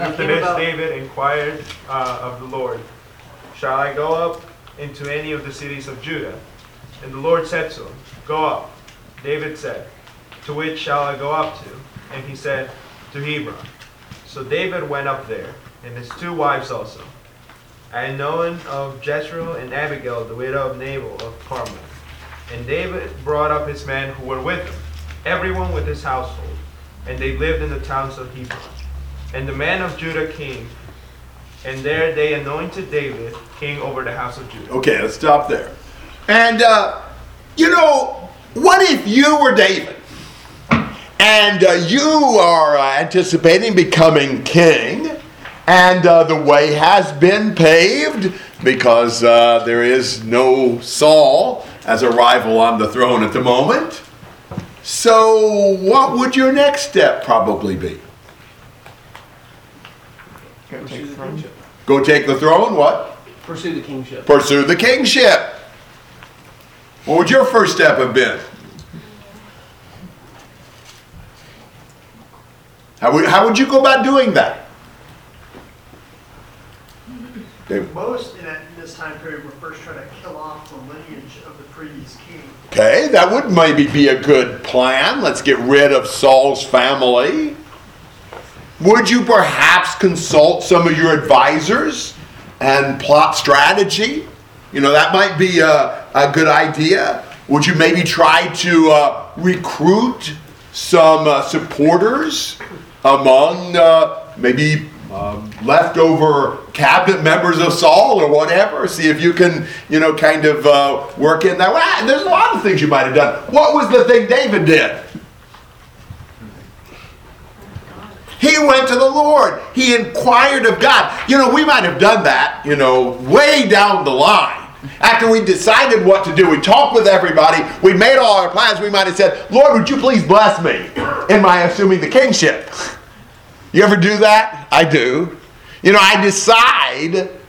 After this, David inquired uh, of the Lord, Shall I go up into any of the cities of Judah? And the Lord said to him, Go up. David said, To which shall I go up to? And he said, To Hebron. So David went up there, and his two wives also, And Ahinoam of Jezreel and Abigail, the widow of Nabal of Carmel. And David brought up his men who were with him, everyone with his household, and they lived in the towns of Hebron. And the men of Judah came, and there they anointed David king over the house of Judah. Okay, let's stop there. And, uh, you know, what if you were David? And uh, you are uh, anticipating becoming king, and uh, the way has been paved because uh, there is no Saul as a rival on the throne at the moment. So, what would your next step probably be? Pursue the kingship. Go take the throne? What? Pursue the kingship. Pursue the kingship. What would your first step have been? How would, how would you go about doing that? David. Most in that- in this time period were first trying to kill off the lineage of the previous king. Okay, that would maybe be a good plan. Let's get rid of Saul's family. Would you perhaps consult some of your advisors and plot strategy? You know, that might be a, a good idea. Would you maybe try to uh, recruit some uh, supporters among uh, maybe um, leftover cabinet members of Saul or whatever? See if you can, you know, kind of uh, work in that. Well, there's a lot of things you might have done. What was the thing David did? He went to the Lord. He inquired of God. You know, we might have done that, you know, way down the line. After we decided what to do, we talked with everybody, we made all our plans, we might have said, Lord, would you please bless me in my assuming the kingship? You ever do that? I do. You know, I decide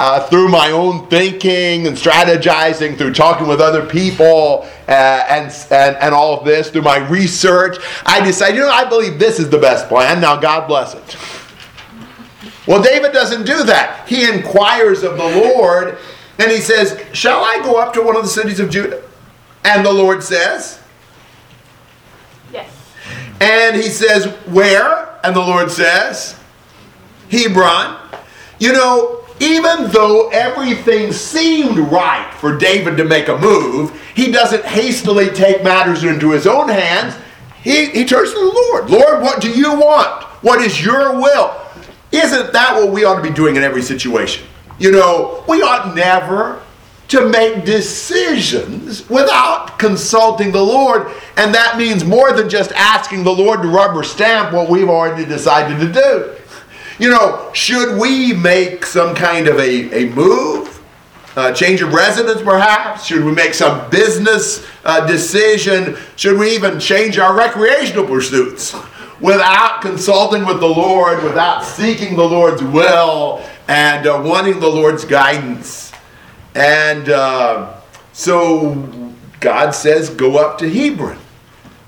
uh, through my own thinking and strategizing, through talking with other people, uh, and, and, and all of this, through my research, I decide, you know, I believe this is the best plan. Now, God bless it. Well, David doesn't do that. He inquires of the Lord and he says, Shall I go up to one of the cities of Judah? And the Lord says, Yes. and he says, Where? And the Lord says, Hebron. You know, even though everything seemed right for David to make a move, he doesn't hastily take matters into his own hands. He, he turns to the Lord. Lord, what do you want? What is your will? Isn't that what we ought to be doing in every situation? You know, we ought never to make decisions without consulting the Lord. And that means more than just asking the Lord to rubber stamp what we've already decided to do. You know, should we make some kind of a, a move? Uh, change of residence, perhaps? Should we make some business uh, decision? Should we even change our recreational pursuits? Without consulting with the Lord, without seeking the Lord's will, and uh, wanting the Lord's guidance. And uh, so God says, go up to Hebron.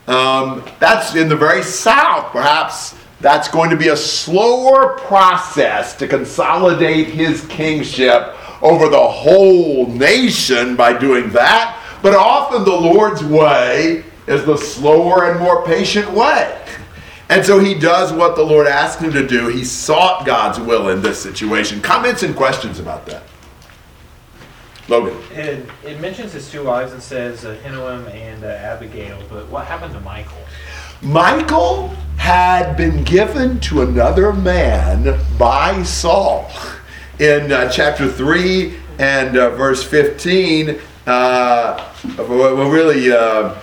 Um, that's in the very south. Perhaps that's going to be a slower process to consolidate his kingship over the whole nation by doing that. But often the Lord's way is the slower and more patient way. And so he does what the Lord asked him to do. He sought God's will in this situation. Comments and questions about that? Logan. It, it mentions his two wives and says Ahinoam and uh, Abigail, but what happened to Michal? Michal had been given to another man by Saul. In uh, chapter 3 and uh, verse 15, uh, well, really, uh,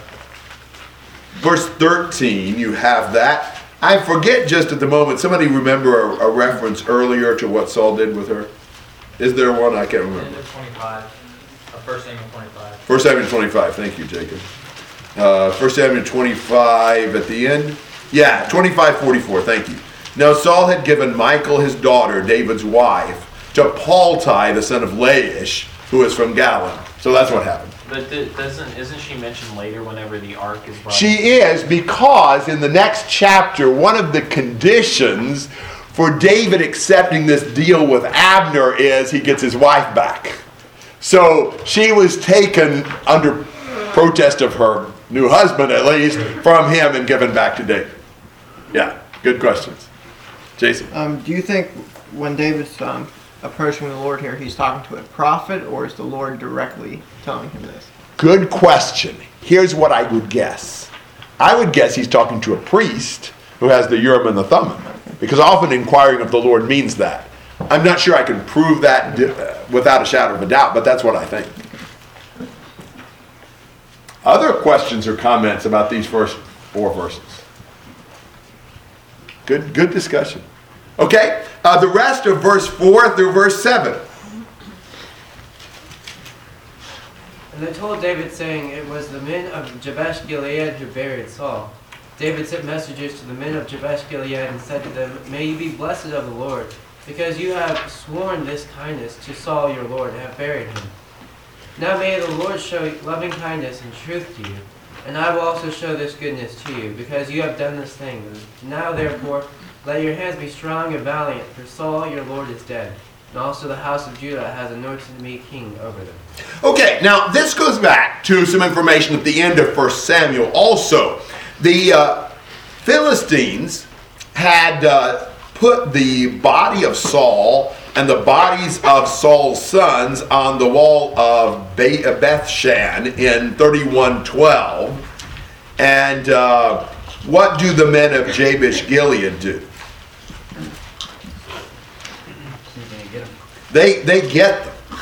verse 13, you have that. I forget just at the moment. Somebody remember a, a reference earlier to what Saul did with her? Is there one? I can't remember. End 25. Uh, First Samuel 25. First Samuel 25. Thank you, Jacob. Uh, First Samuel 25 at the end. Yeah, 25 44. Thank you. Now Saul had given Michal his daughter, David's wife, to Paltai, the son of Laish, who is from Gallim. So that's what happened. But th- doesn't isn't she mentioned later whenever the ark is brought? She is because in the next chapter, one of the conditions for David accepting this deal with Abner is he gets his wife back. So she was taken under protest of her new husband, at least, from him and given back to David. Yeah, good questions. Jason? Um, do you think when David's um, approaching the Lord here, he's talking to a prophet, or is the Lord directly telling him this? Good question. Here's what I would guess. I would guess he's talking to a priest who has the Urim and the Thummim, because often inquiring of the Lord means that. I'm not sure I can prove that di- uh, without a shadow of a doubt, but that's what I think. Other questions or comments about these first four verses? Good, good discussion. Okay, uh, the rest of verse four through verse seven. And they told David, saying, It was the men of Jabesh Gilead who buried Saul. David sent messengers to the men of Jabesh Gilead and said to them, May you be blessed of the Lord, because you have sworn this kindness to Saul your Lord and have buried him. Now may the Lord show loving kindness and truth to you, and I will also show this goodness to you, because you have done this thing. Now therefore, let your hands be strong and valiant, for Saul your Lord is dead, and also the house of Judah has anointed me king over them. Okay, now this goes back to some information at the end of 1 Samuel also. The uh, Philistines had uh, put the body of Saul and the bodies of Saul's sons on the wall of Be- Bethshan in 3112. And uh, what do the men of Jabesh Gilead do? They, they get them.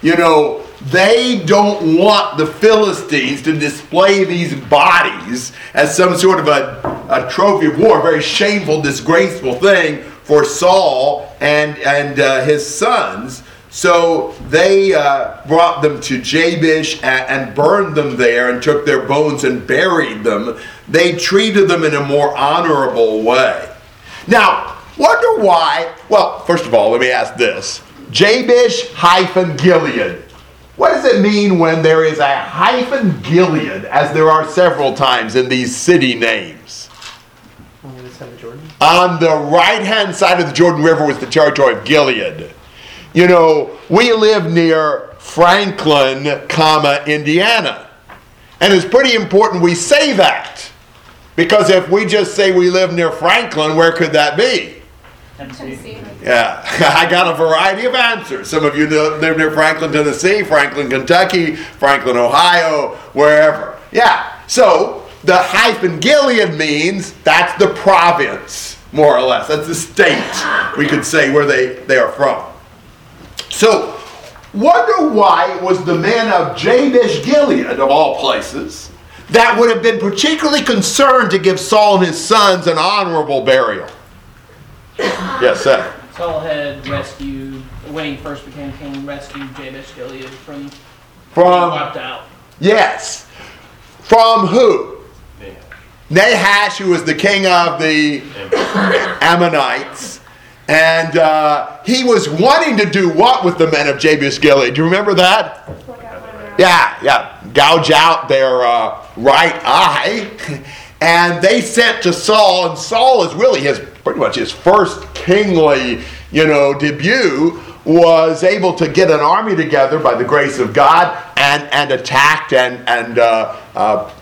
You know, they don't want the Philistines to display these bodies as some sort of a, a trophy of war, a very shameful, disgraceful thing for Saul and, and uh, his sons. So they uh, brought them to Jabesh and, and burned them there and took their bones and buried them. They treated them in a more honorable way. Now, wonder why? Well, first of all, let me ask this Jabesh hyphen Gilead. What does it mean when there is a hyphen Gilead, as there are several times in these city names? On the other side of Jordan? On the right hand side of the Jordan River was the territory of Gilead. You know, we live near Franklin, comma, Indiana. And it's pretty important we say that. Because if we just say we live near Franklin, where could that be? Tennessee. Yeah, I got a variety of answers. Some of you live near Franklin, Tennessee, Franklin, Kentucky, Franklin, Ohio, wherever. Yeah, so the hyphen Gilead means that's the province, more or less. That's the state, we could say, where they, they are from. So, wonder why it was the men of Jabesh Gilead, of all places, that would have been particularly concerned to give Saul and his sons an honorable burial. Yes, sir. Saul had rescued, when he first became king, rescued Jabesh Gilead from being From wiped out. yes, from who? Nahash, who was the king of the Ammonites, and uh, he was wanting to do what with the men of Jabesh Gilead? Do you remember that? Yeah, yeah, gouge out their uh, right eye, and they sent to Saul, and Saul is really his pretty much his first kingly, you know, debut. Was able to get an army together by the grace of God and and attacked and and uh, uh,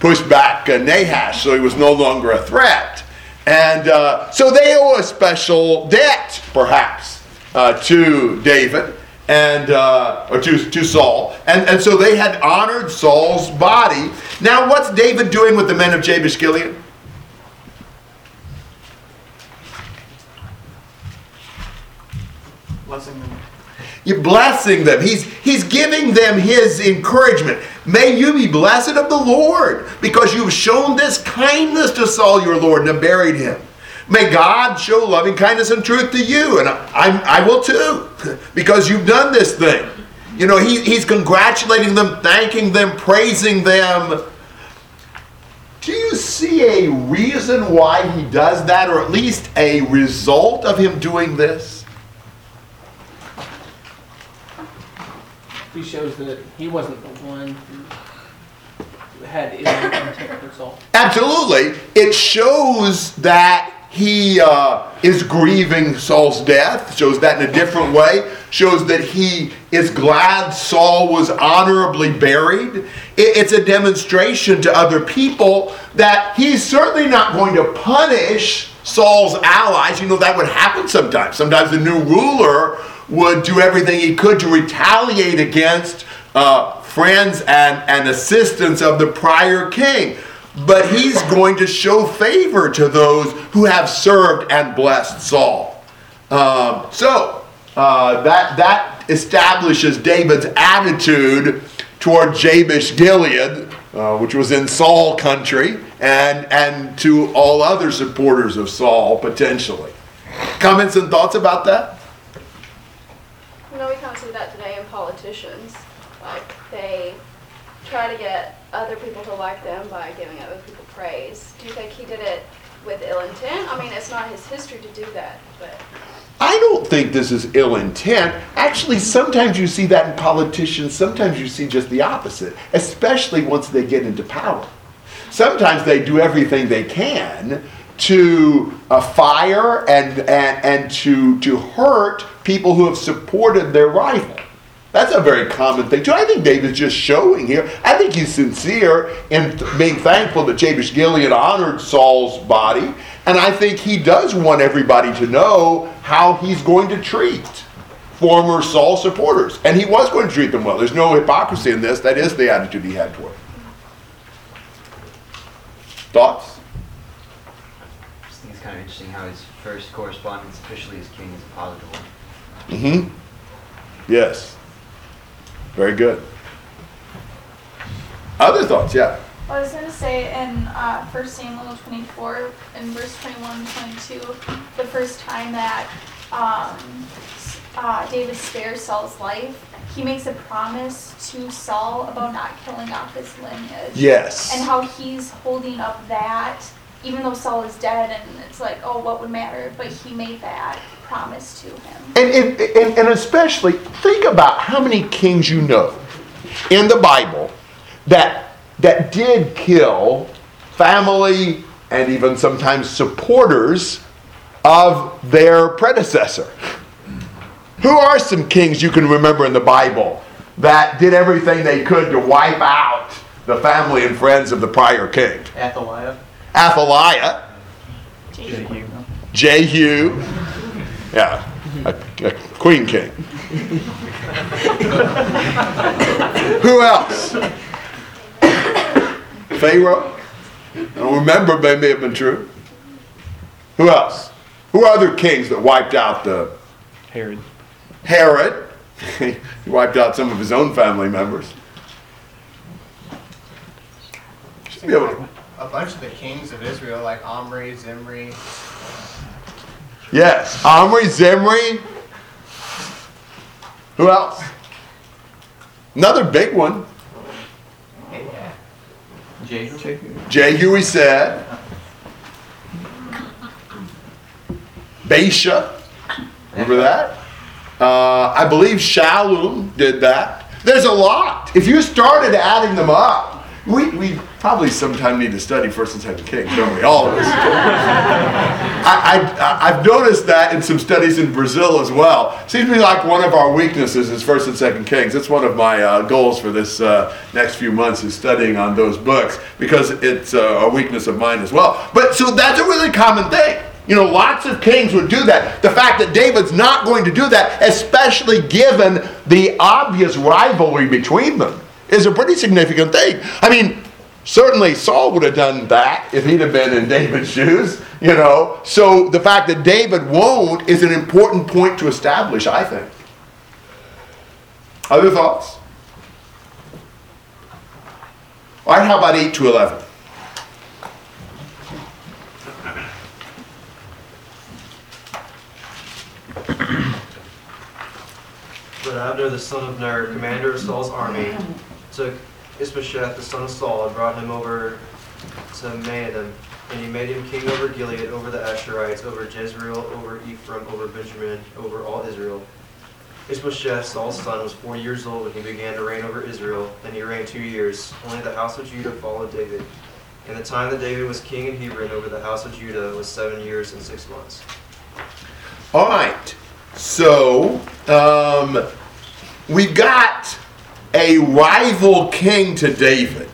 pushed back uh, Nahash, so he was no longer a threat. And uh, so they owe a special debt, perhaps, uh, to David and uh, or to, to Saul. And, and so they had honored Saul's body. Now, what's David doing with the men of Jabesh Gilead? Blessing them. You're blessing them. He's, he's giving them his encouragement. May you be blessed of the Lord because you've shown this kindness to Saul your Lord and have buried him. May God show loving kindness and truth to you, and I, I'm- I will too, because you've done this thing. You know, he, he's congratulating them, thanking them, praising them. Do you see a reason why he does that, or at least a result of him doing this? He shows that he wasn't the one who had ill intent. Absolutely. It shows that he uh, is grieving Saul's death, shows that in a different way, shows that he is glad Saul was honorably buried. It- It's a demonstration to other people that he's certainly not going to punish Saul's allies. You know, that would happen sometimes. Sometimes the new ruler would do everything he could to retaliate against uh, friends and, and assistants of the prior king but he's going to show favor to those who have served and blessed Saul. Um, so uh, that that establishes David's attitude toward Jabesh Gilead, uh, which was in Saul country, and and to all other supporters of Saul potentially. Comments and thoughts about that? You know, we kind of see that today in politicians. Like, they try to get other people to like them by giving other people praise. Do you think he did it with ill intent? I mean, it's not his history to do that, but I don't think this is ill intent. Actually, sometimes you see that in politicians, sometimes you see just the opposite, especially once they get into power. Sometimes they do everything they can to uh, fire and, and, and to, to hurt people who have supported their rival. That's a very common thing too. I think David's just showing here. I think he's sincere in th- being thankful that Jabesh Gilead honored Saul's body, and I think he does want everybody to know how he's going to treat former Saul supporters, and he was going to treat them well. There's no hypocrisy in this. That is the attitude he had toward. them. Thoughts? I just think it's kind of interesting how his first correspondence officially as king is a positive one. Mm-hmm. Yes. Very good. Other thoughts? Yeah. I was gonna say in uh, 1 Samuel 24, in verse 21 and 22, the first time that um, uh, David spares Saul's life, he makes a promise to Saul about not killing off his lineage. Yes. And how he's holding up that, even though Saul is dead, and it's like, oh, what would matter? But he made that promise to him. And, and, and, and especially, think about how many kings you know in the Bible that, that did kill family and even sometimes supporters of their predecessor. Who are some kings you can remember in the Bible that did everything they could to wipe out the family and friends of the prior king? Athaliah. Athaliah, Jehu, yeah, a, a queen king. Who else? Pharaoh. I don't remember, but it may have been true. Who else? Who are other kings that wiped out the Herod. Herod? he wiped out some of his own family members. Should be able to- A bunch of the kings of Israel, like Omri, Zimri. Yes, Omri, Zimri. Who else? Another big one. Yeah. Jehu. Jehu, we said. Baasha. Remember that? Uh, I believe Shallum did that. There's a lot. If you started adding them up, we, we probably sometime need to study First and Second Kings, don't we? All of us. I, I, I've noticed that in some studies in Brazil as well. Seems to me like one of our weaknesses is First and Second Kings. That's one of my uh, goals for this uh, next few months is studying on those books because it's uh, a weakness of mine as well. But so that's a really common thing. You know, lots of kings would do that. The fact that David's not going to do that, especially given the obvious rivalry between them, is a pretty significant thing. I mean, certainly Saul would have done that if he'd have been in David's shoes, you know. So the fact that David won't is an important point to establish, I think. Other thoughts? All right, how about 8 to 11? But Abner the son of Ner, commander of Saul's army, took Ishbosheth the son of Saul and brought him over to Mahanaim. And he made him king over Gilead, over the Asherites, over Jezreel, over Ephraim, over Benjamin, over all Israel. Ishbosheth, Saul's son, was forty years old when he began to reign over Israel, and he reigned two years. Only the house of Judah followed David. And the time that David was king in Hebron over the house of Judah was seven years and six months. All right. So, um, we got a rival king to David.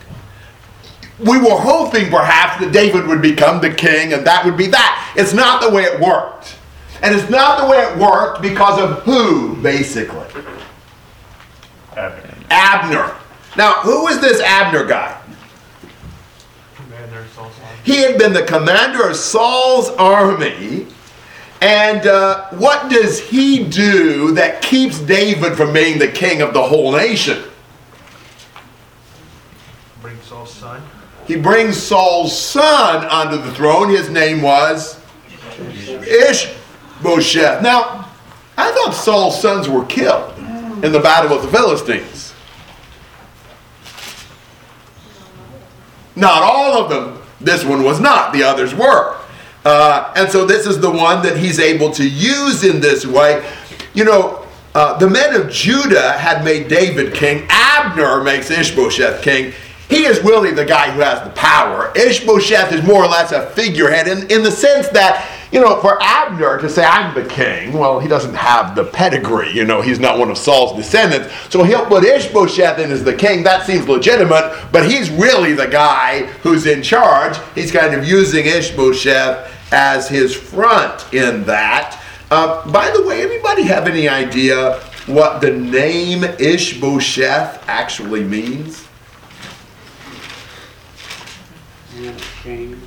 We were hoping perhaps that David would become the king and that would be that. It's not the way it worked. And it's not the way it worked because of who, basically? Abner. Abner. Now, who is this Abner guy? Commander Saul's army. He had been the commander of Saul's army. And uh, what does he do that keeps David from being the king of the whole nation? Saul's son. He brings Saul's son onto the throne. His name was Ishbosheth. Now, I thought Saul's sons were killed in the battle with the Philistines. Not all of them. This one was not. The others were. Uh, and so this is the one that he's able to use in this way. You know, uh, the men of Judah had made David king. Abner makes Ishbosheth king. He is really the guy who has the power. Ishbosheth is more or less a figurehead in, in the sense that, you know, for Abner to say, I'm the king, well, he doesn't have the pedigree. You know, he's not one of Saul's descendants. So he'll put Ishbosheth in as the king. That seems legitimate, but he's really the guy who's in charge. He's kind of using Ishbosheth as his front in that. Uh, by the way, anybody have any idea what the name Ishbosheth actually means?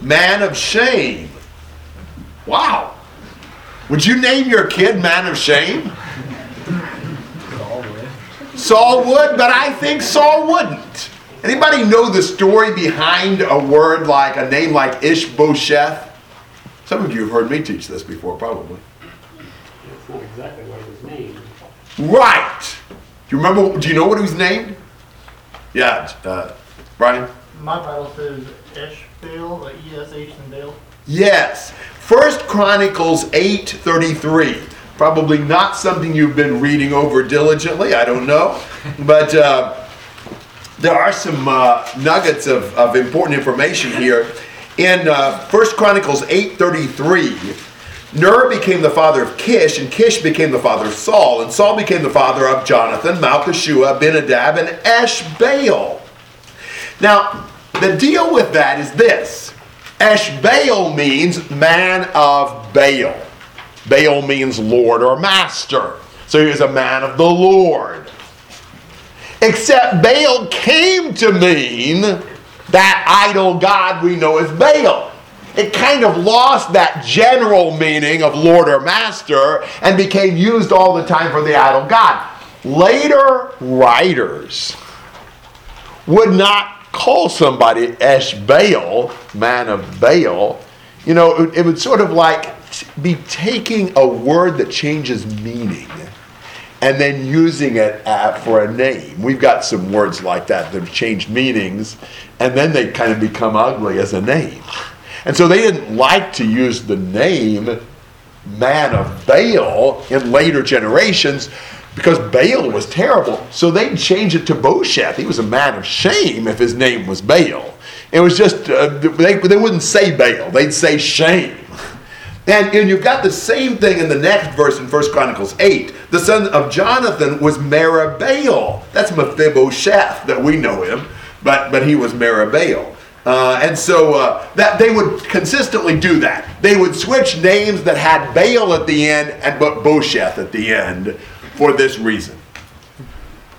Man of shame. Wow. Would you name your kid Man of Shame? Saul would, but I think Saul wouldn't. Anybody know the story behind a word like a name like Ishbosheth? Some of you have heard me teach this before, probably. That's not exactly what it was named. Right. Do you remember? Do you know what he was named? Yeah, uh, Brian. My Bible says Eshbaal, like E-S-H and. Yes. First Chronicles 8:33. Probably not something you've been reading over diligently. I don't know, but uh, there are some uh, nuggets of, of important information here. In uh, First Chronicles 8:33, Ner became the father of Kish, and Kish became the father of Saul, and Saul became the father of Jonathan, Malchishua, Benadab, and Eshbaal. Now, the deal with that is this. Eshbaal means man of Baal. Baal means Lord or Master. So he was a man of the Lord. Except Baal came to mean that idol god we know as Baal. It kind of lost that general meaning of Lord or Master and became used all the time for the idol god. Later writers would not call somebody Eshbaal, man of Baal. You know, it, it would sort of like be taking a word that changes meaning and then using it uh, for a name. We've got some words like that that have changed meanings and then they kind of become ugly as a name. And so they didn't like to use the name man of Baal in later generations because Baal was terrible. So they'd change it to Bosheth. He was a man of shame if his name was Baal. It was just, uh, they, they wouldn't say Baal, they'd say shame. And, and you've got the same thing in the next verse in 1 Chronicles 8. The son of Jonathan was Meribbaal. That's Mephibosheth that we know him, but, but he was Meribbaal. Uh, and so uh, that they would consistently do that. They would switch names that had Baal at the end and but Bosheth at the end for this reason.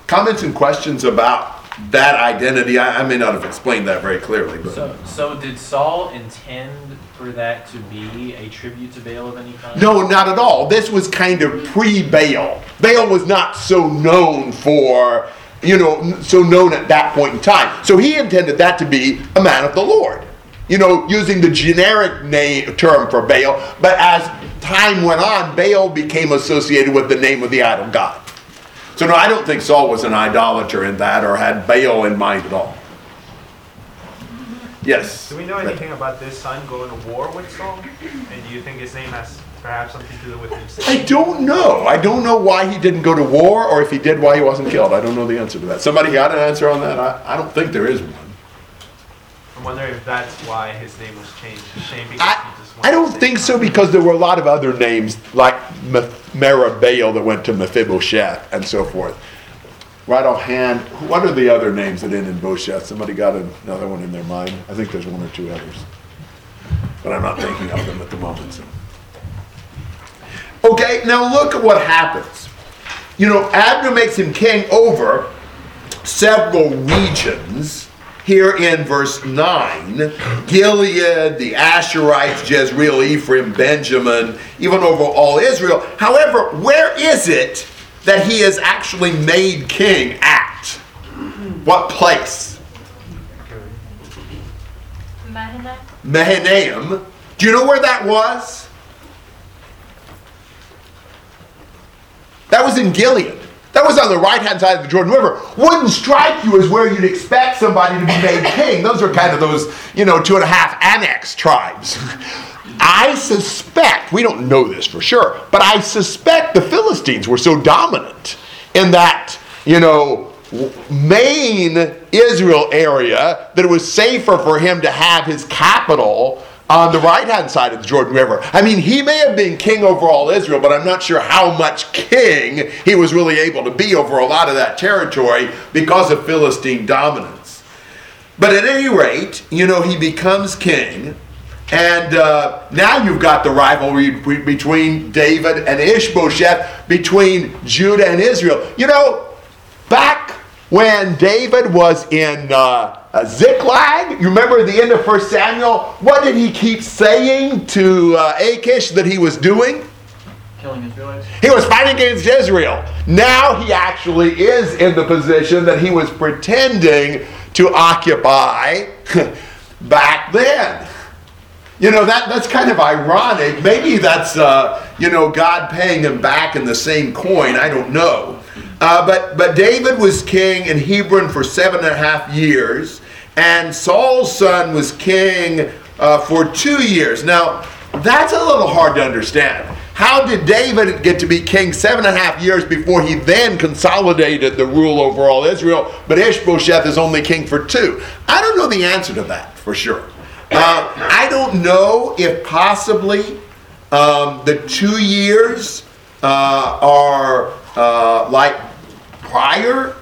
Comments and questions about that identity? I, I may not have explained that very clearly, but So, so did Saul intend for that to be a tribute to Baal of any kind? no, not at all. This was kind of pre-Baal. Baal was not so known for, you know, so known at that point in time. So he intended that to be a man of the Lord. You know, using the generic name term for Baal, but as time went on, Baal became associated with the name of the idol god. So no, I don't think Saul was an idolater in that or had Baal in mind at all. Yes. Do we know anything about this son going to war with Saul? And do you think his name has perhaps something to do with him? I don't know. I don't know why he didn't go to war, or if he did, why he wasn't killed. I don't know the answer to that. Somebody got an answer on that? I, I don't think there is one. I'm wondering if that's why his name was changed. Shame because I, I don't think so because there were a lot of other names like Me- Meribbaal that went to Mephibosheth and so forth. Right offhand, what are the other names that end in Bosheth? Somebody got another one in their mind? I think there's one or two others. But I'm not thinking of them at the moment. so. Okay, now look at what happens. You know, Abner makes him king over several regions. Here in verse 9, Gilead, the Asherites, Jezreel, Ephraim, Benjamin, even over all Israel. However, where is it that he is actually made king at? What place? Mahanaim? Do you know where that was? That was in Gilead. That was on the right hand side of the Jordan River. Wouldn't strike you as where you'd expect somebody to be made king. Those are kind of those, you know, two and a half annex tribes. I suspect, we don't know this for sure, but I suspect the Philistines were so dominant in that, you know, main Israel area that it was safer for him to have his capital on the right hand side of the Jordan River. I mean, he may have been king over all Israel, but I'm not sure how much king he was really able to be over a lot of that territory because of Philistine dominance. But at any rate, you know, he becomes king. And uh, now you've got the rivalry between David and Ishbosheth, between Judah and Israel. You know, back when David was in uh, uh, Ziklag, you remember at the end of 1 Samuel, what did he keep saying to uh, Achish that he was doing? Killing Israelites? He was fighting against Israel. Now he actually is in the position that he was pretending to occupy back then. You know, that, that's kind of ironic. Maybe that's, uh, you know, God paying him back in the same coin. I don't know. Uh, but, but David was king in Hebron for seven and a half years, and Saul's son was king uh, for two years. Now, that's a little hard to understand. How did David get to be king seven and a half years before he then consolidated the rule over all Israel, but Ishbosheth is only king for two? I don't know the answer to that for sure. Uh, I don't know if possibly um, the two years uh, are uh, like prior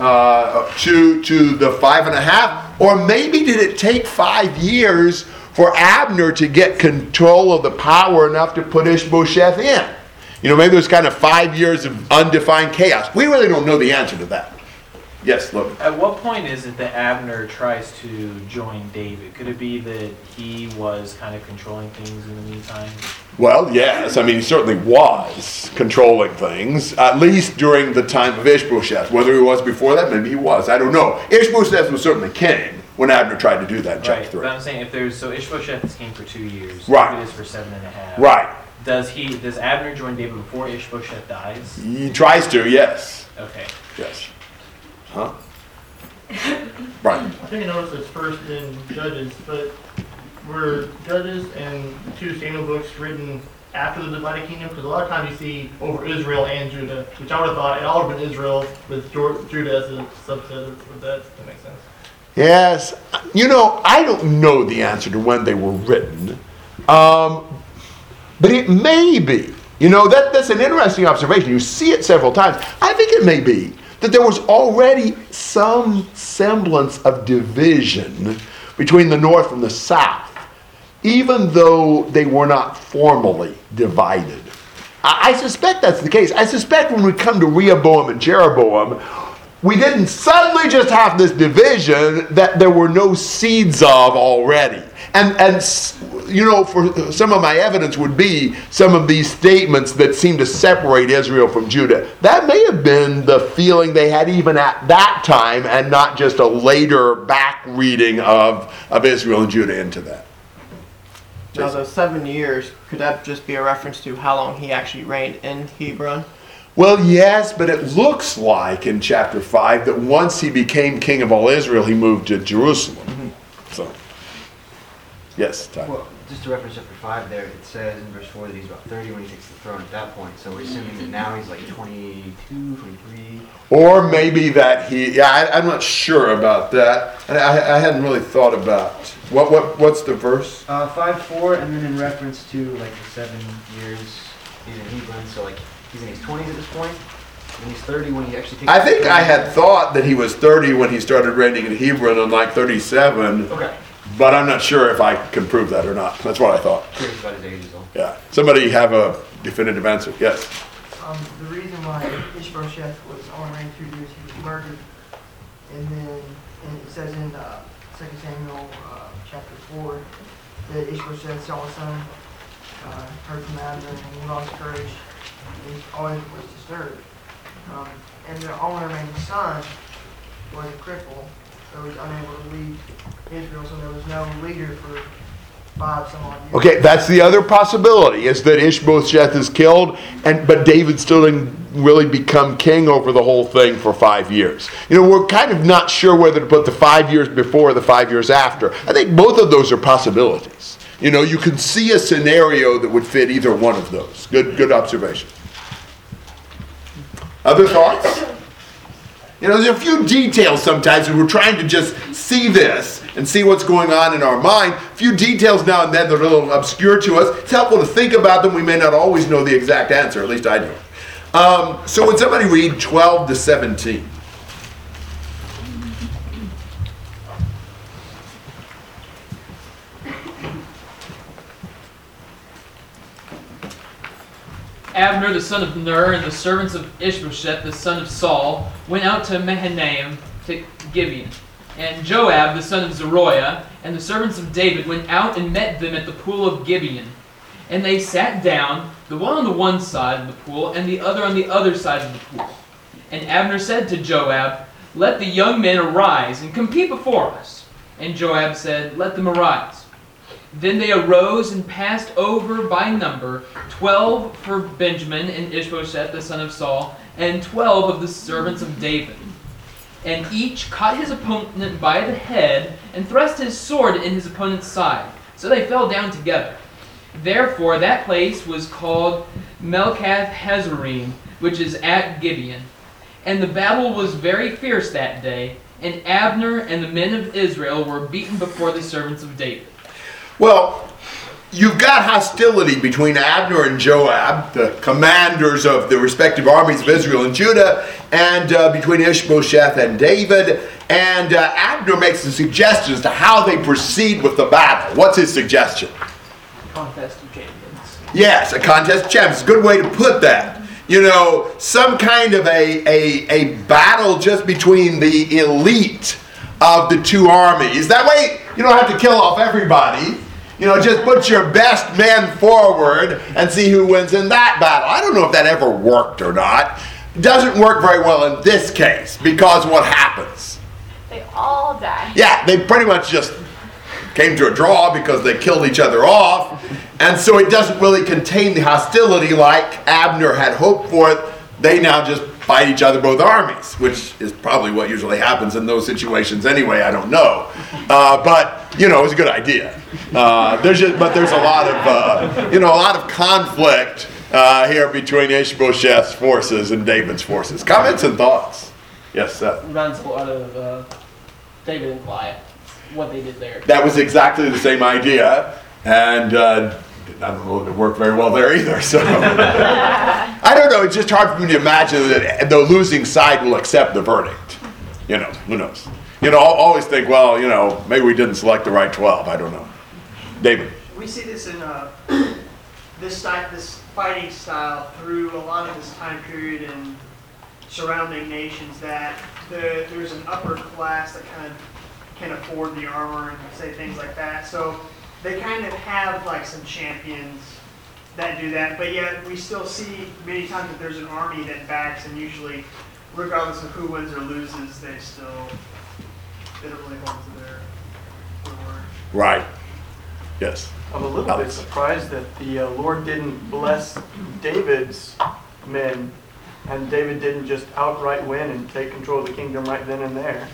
uh, to to the five and a half, or maybe did it take five years for Abner to get control of the power enough to put Ishbosheth in? You know, maybe it was kind of five years of undefined chaos. We really don't know the answer to that. Yes, look. At what point is it that Abner tries to join David? Could it be that he was kind of controlling things in the meantime? Well, yes. I mean, he certainly was controlling things, at least during the time of Ishbosheth. Whether he was before that, maybe he was. I don't know. Ishbosheth was certainly king when Abner tried to do that in chapter Right, 3. but I'm saying if there's so Ishbosheth is king for two years, Right. David is for seven and a half. Right. Does he? Does Abner join David before Ishbosheth dies? He tries to, yes. Okay. Yes. Huh? Right. I think I noticed it's first in Judges, but were Judges and two Samuel books written after the divided kingdom? Because a lot of times you see over Israel and Judah, which I would have thought it all would have been Israel with Jor- Judah as a subset of that. That makes sense. Yes. You know, I don't know the answer to when they were written, um, but it may be. You know, that, that's an interesting observation. You see it several times. I think it may be that there was already some semblance of division between the north and the south, even though they were not formally divided. I, I suspect that's the case. I suspect when we come to Rehoboam and Jeroboam, we didn't suddenly just have this division that there were no seeds of already. And, and you know, for some of my evidence would be some of these statements that seem to separate Israel from Judah. That may have been the feeling they had even at that time and not just a later back reading of, of Israel and Judah into that. Now, those seven years, could that just be a reference to how long he actually reigned in Hebron? Well, yes, but it looks like in chapter 5 that once he became king of all Israel, he moved to Jerusalem. So, yes, Ty. Well, just to reference chapter five there, it says in verse four that he's about thirty when he takes the throne at that point. So we're assuming that now he's like 22, 23. Or maybe that he, yeah, I, I'm not sure about that. And I, I hadn't really thought about, what, what, what's the verse? Uh, five four, and then in reference to like the seven years he's in Hebron, so like he's in his twenties at this point. and he's thirty when he actually takes. I think. I had thought that he was 30 when he started reigning in Hebron and like 37, Okay. But I'm not sure if I can prove that or not. That's what I thought. Curious about his age is all. Yeah. Somebody have a definitive answer? Yes. Um, the reason why Ishbosheth was only reigned two years, he was murdered. And then, and it says in, uh, Second Samuel, uh, chapter four, that Ishbosheth saw his son, uh, heard from Abner, and he lost courage, and he always was disturbed. Um, and the only remaining son was a cripple, so he was unable to lead Israel, so there was no leader for five some odd years. Okay, that's the other possibility is that Ishbosheth is killed, and but David still didn't really become king over the whole thing for five years. You know, we're kind of not sure whether to put the five years before or the five years after. I think both of those are possibilities. You know, you can see a scenario that would fit either one of those. Good, good observation. Other thoughts? You know, there's a few details sometimes we're trying to just see this and see what's going on in our mind. A few details now and then that are a little obscure to us. It's helpful to think about them. We may not always know the exact answer, at least I do. Um, so, would somebody read 12 to 17? Abner the son of Ner and the servants of Ishbosheth the son of Saul went out to Mahanaim to Gibeon. And Joab the son of Zeruiah and the servants of David went out and met them at the pool of Gibeon. And they sat down, the one on the one side of the pool and the other on the other side of the pool. And Abner said to Joab, Let the young men arise and compete before us. And Joab said, Let them arise. Then they arose and passed over by number twelve for Benjamin and Ishbosheth the son of Saul, and twelve of the servants of David. And each caught his opponent by the head and thrust his sword in his opponent's side. So they fell down together. Therefore that place was called Melcath Hazzurim, which is at Gibeon. And the battle was very fierce that day, and Abner and the men of Israel were beaten before the servants of David. Well, you've got hostility between Abner and Joab, the commanders of the respective armies of Israel and Judah, and uh, between Ishbosheth and David. And uh, Abner makes a suggestion as to how they proceed with the battle. What's his suggestion? Contest of champions. Yes, a contest of champions. Good way to put that. You know, some kind of a, a, a battle just between the elite of the two armies. That way, you don't have to kill off everybody. You know, just put your best men forward and see who wins in that battle. I don't know if that ever worked or not. It doesn't work very well in this case because what happens? They all die. Yeah, they pretty much just came to a draw because they killed each other off. And so it doesn't really contain the hostility like Abner had hoped for it. They now just fight each other, both armies, which is probably what usually happens in those situations anyway. I don't know. Uh, but, you know, it's a good idea. Uh, there's just, but there's a lot of, uh, you know, a lot of conflict uh, here between Ishbosheth's forces and David's forces. Comments and thoughts? Yes, Seth. Reminds a lot of uh, David and Goliath, what they did there. that was exactly the same idea, and uh, I don't know if it worked very well there either. So I don't know. It's just hard for me to imagine that the losing side will accept the verdict. You know, who knows? You know, I'll always think, well, you know, maybe we didn't select the right twelve. I don't know. David. We see this in uh, this style, this fighting style through a lot of this time period in surrounding nations that the, there's an upper class that kind of can afford the armor and say things like that. So they kind of have like some champions that do that, but yet we still see many times that there's an army that backs, and usually, regardless of who wins or loses, they still they don't really hold to their, their word. Right. Yes. I'm a little bit surprised that the uh, Lord didn't bless David's men, and David didn't just outright win and take control of the kingdom right then and there.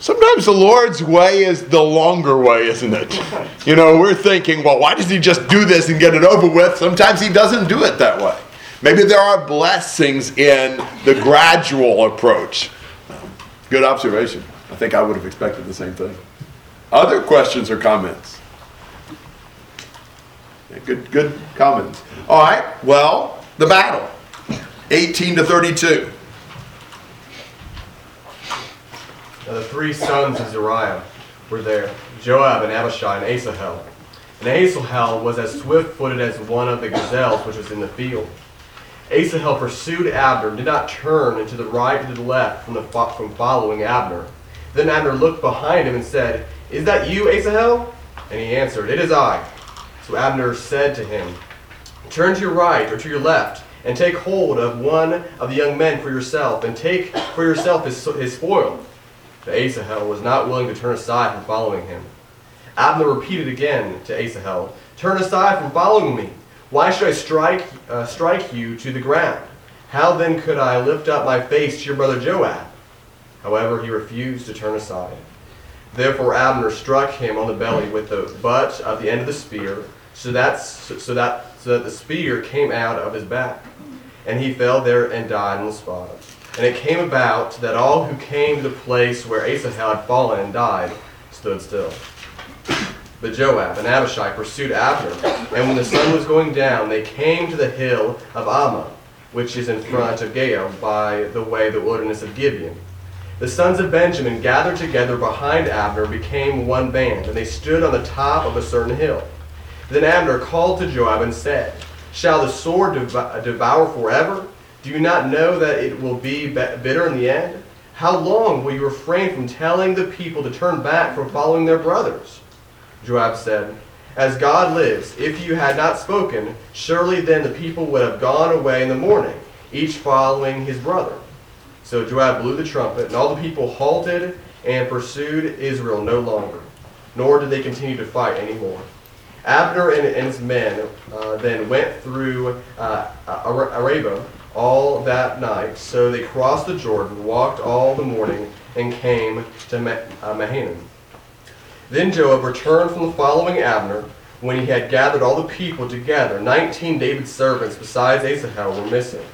Sometimes the Lord's way is the longer way, isn't it? You know, we're thinking, well, why does He just do this and get it over with? Sometimes He doesn't do it that way. Maybe there are blessings in the gradual approach. Good observation. I think I would have expected the same thing. Other questions or comments? Good, good comments. All right, well, the battle 18 to 32. Now the three sons of Zariah were there, Joab and Abishai and Asahel. And Asahel was as swift-footed as one of the gazelles which was in the field. Asahel pursued Abner, did not turn to the right or to the left from, the, from following Abner. Then Abner looked behind him and said, Is that you, Asahel? And he answered, It is I. So Abner said to him, Turn to your right or to your left, and take hold of one of the young men for yourself, and take for yourself his, his spoil. But Asahel was not willing to turn aside from following him. Abner repeated again to Asahel, Turn aside from following me. Why should I strike, uh, strike you to the ground? How then could I lift up my face to your brother Joab? However, he refused to turn aside. Therefore Abner struck him on the belly with the butt of the end of the spear, so that, so that, so that the spear came out of his back. And he fell there and died on the spot. And it came about that all who came to the place where Asahel had fallen and died stood still. But Joab and Abishai pursued Abner, and when the sun was going down, they came to the hill of Ammah, which is in front of Giah by the way the wilderness of Gibeon. The sons of Benjamin gathered together behind Abner, became one band, and they stood on the top of a certain hill. Then Abner called to Joab and said, Shall the sword devour forever? Do you not know that it will be bitter in the end? How long will you refrain from telling the people to turn back from following their brothers? Joab said, As God lives, if you had not spoken, surely then the people would have gone away in the morning, each following his brother. So Joab blew the trumpet, and all the people halted and pursued Israel no longer, nor did they continue to fight any more. Abner and, his men uh, then went through uh, Arabah all that night. So they crossed the Jordan, walked all the morning, and came to uh, Mahanaim. Then Joab returned from the following Abner. When he had gathered all the people together, nineteen David's servants besides Asahel were missing.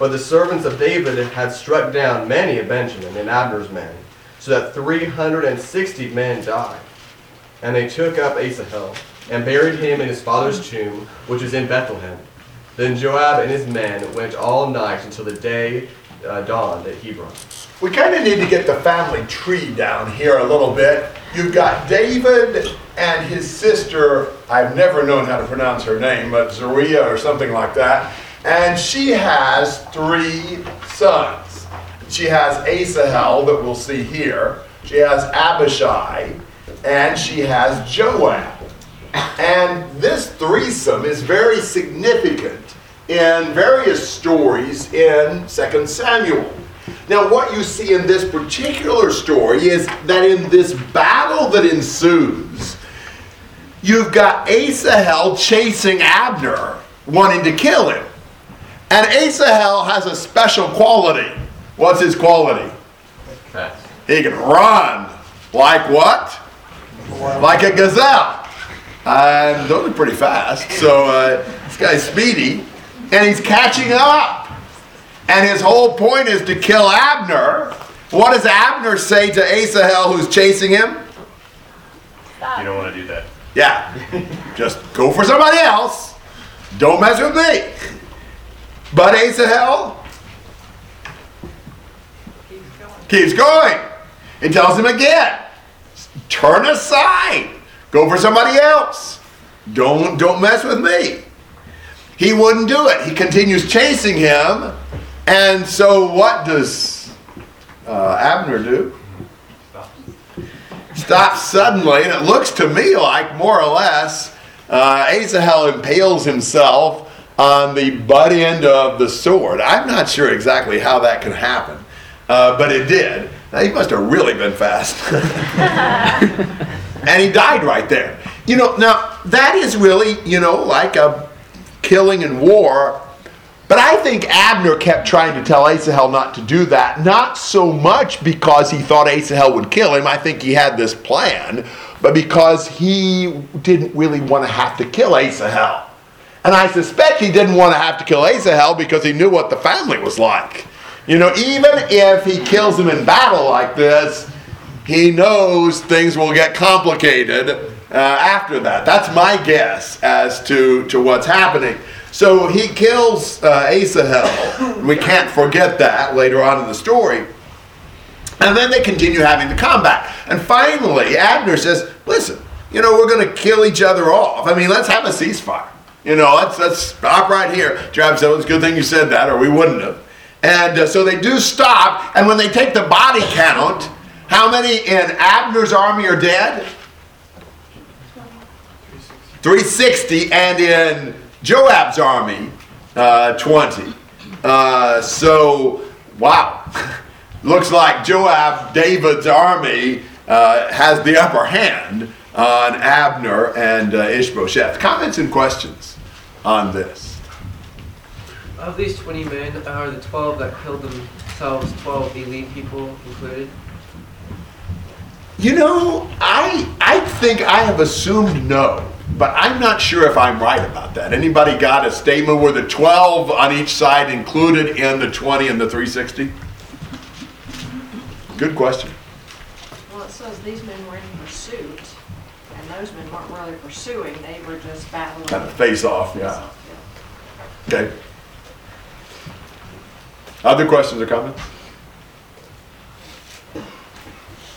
But the servants of David had struck down many of Benjamin and Abner's men, so that three hundred and sixty men died. And they took up Asahel and buried him in his father's tomb, which is in Bethlehem. Then Joab and his men went all night until the day uh, dawned at Hebron. We kind of need to get the family tree down here a little bit. You've got David and his sister, I've never known how to pronounce her name, but Zeruiah or something like that. And she has three sons. She has Asahel, that we'll see here. She has Abishai, and she has Joab. And this threesome is very significant in various stories in 2 Samuel. Now, what you see in this particular story is that in this battle that ensues, you've got Asahel chasing Abner, wanting to kill him. And Asahel has a special quality. What's his quality? Fast. He can run. Like what? Like a gazelle. And those are pretty fast. So uh, this guy's speedy. And he's catching up. And his whole point is to kill Abner. What does Abner say to Asahel who's chasing him? You don't want to do that. Yeah. Just go for somebody else. Don't mess with me. But Asahel keeps going. keeps going. He tells him again, turn aside. Go for somebody else. Don't don't mess with me. He wouldn't do it. He continues chasing him. And so what does uh, Abner do? Stops suddenly, and it looks to me like more or less uh, Asahel impales himself on the butt end of the sword. I'm not sure exactly how that could happen, uh, but it did. Now, he must have really been fast. and he died right there. You know, now that is really, you know, like a killing in war. But I think Abner kept trying to tell Asahel not to do that, not so much because he thought Asahel would kill him. I think he had this plan, but because he didn't really want to have to kill Asahel. And I suspect he didn't want to have to kill Asahel because he knew what the family was like. You know, even if he kills him in battle like this, he knows things will get complicated uh, after that. That's my guess as to, to what's happening. So he kills uh, Asahel. We can't forget that later on in the story. And then they continue having the combat. And finally, Abner says, listen, you know, we're going to kill each other off. I mean, let's have a ceasefire. You know, let's, let's stop right here. Joab said, it's a good thing you said that, or we wouldn't have. And uh, so they do stop. And when they take the body count, how many in Abner's army are dead? 360. And in Joab's army, uh, 20. Uh, so, wow. Looks like Joab, David's army, uh, has the upper hand on Abner and uh, Ishbosheth. Comments and questions on this? Of these 20 men, are the 12 that killed themselves 12 elite people included? You know, I I think I have assumed no, but I'm not sure if I'm right about that. Anybody got a statement where the 12 on each side included in the 20 and the 360? Good question. Well, it says these men were in pursuit, and those men weren't really pursuing, they were just battling. Kind of face off, yeah. Okay. Other questions or comments?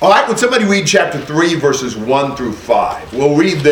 All right, would somebody read chapter 3, verses 1 through 5? We'll read this.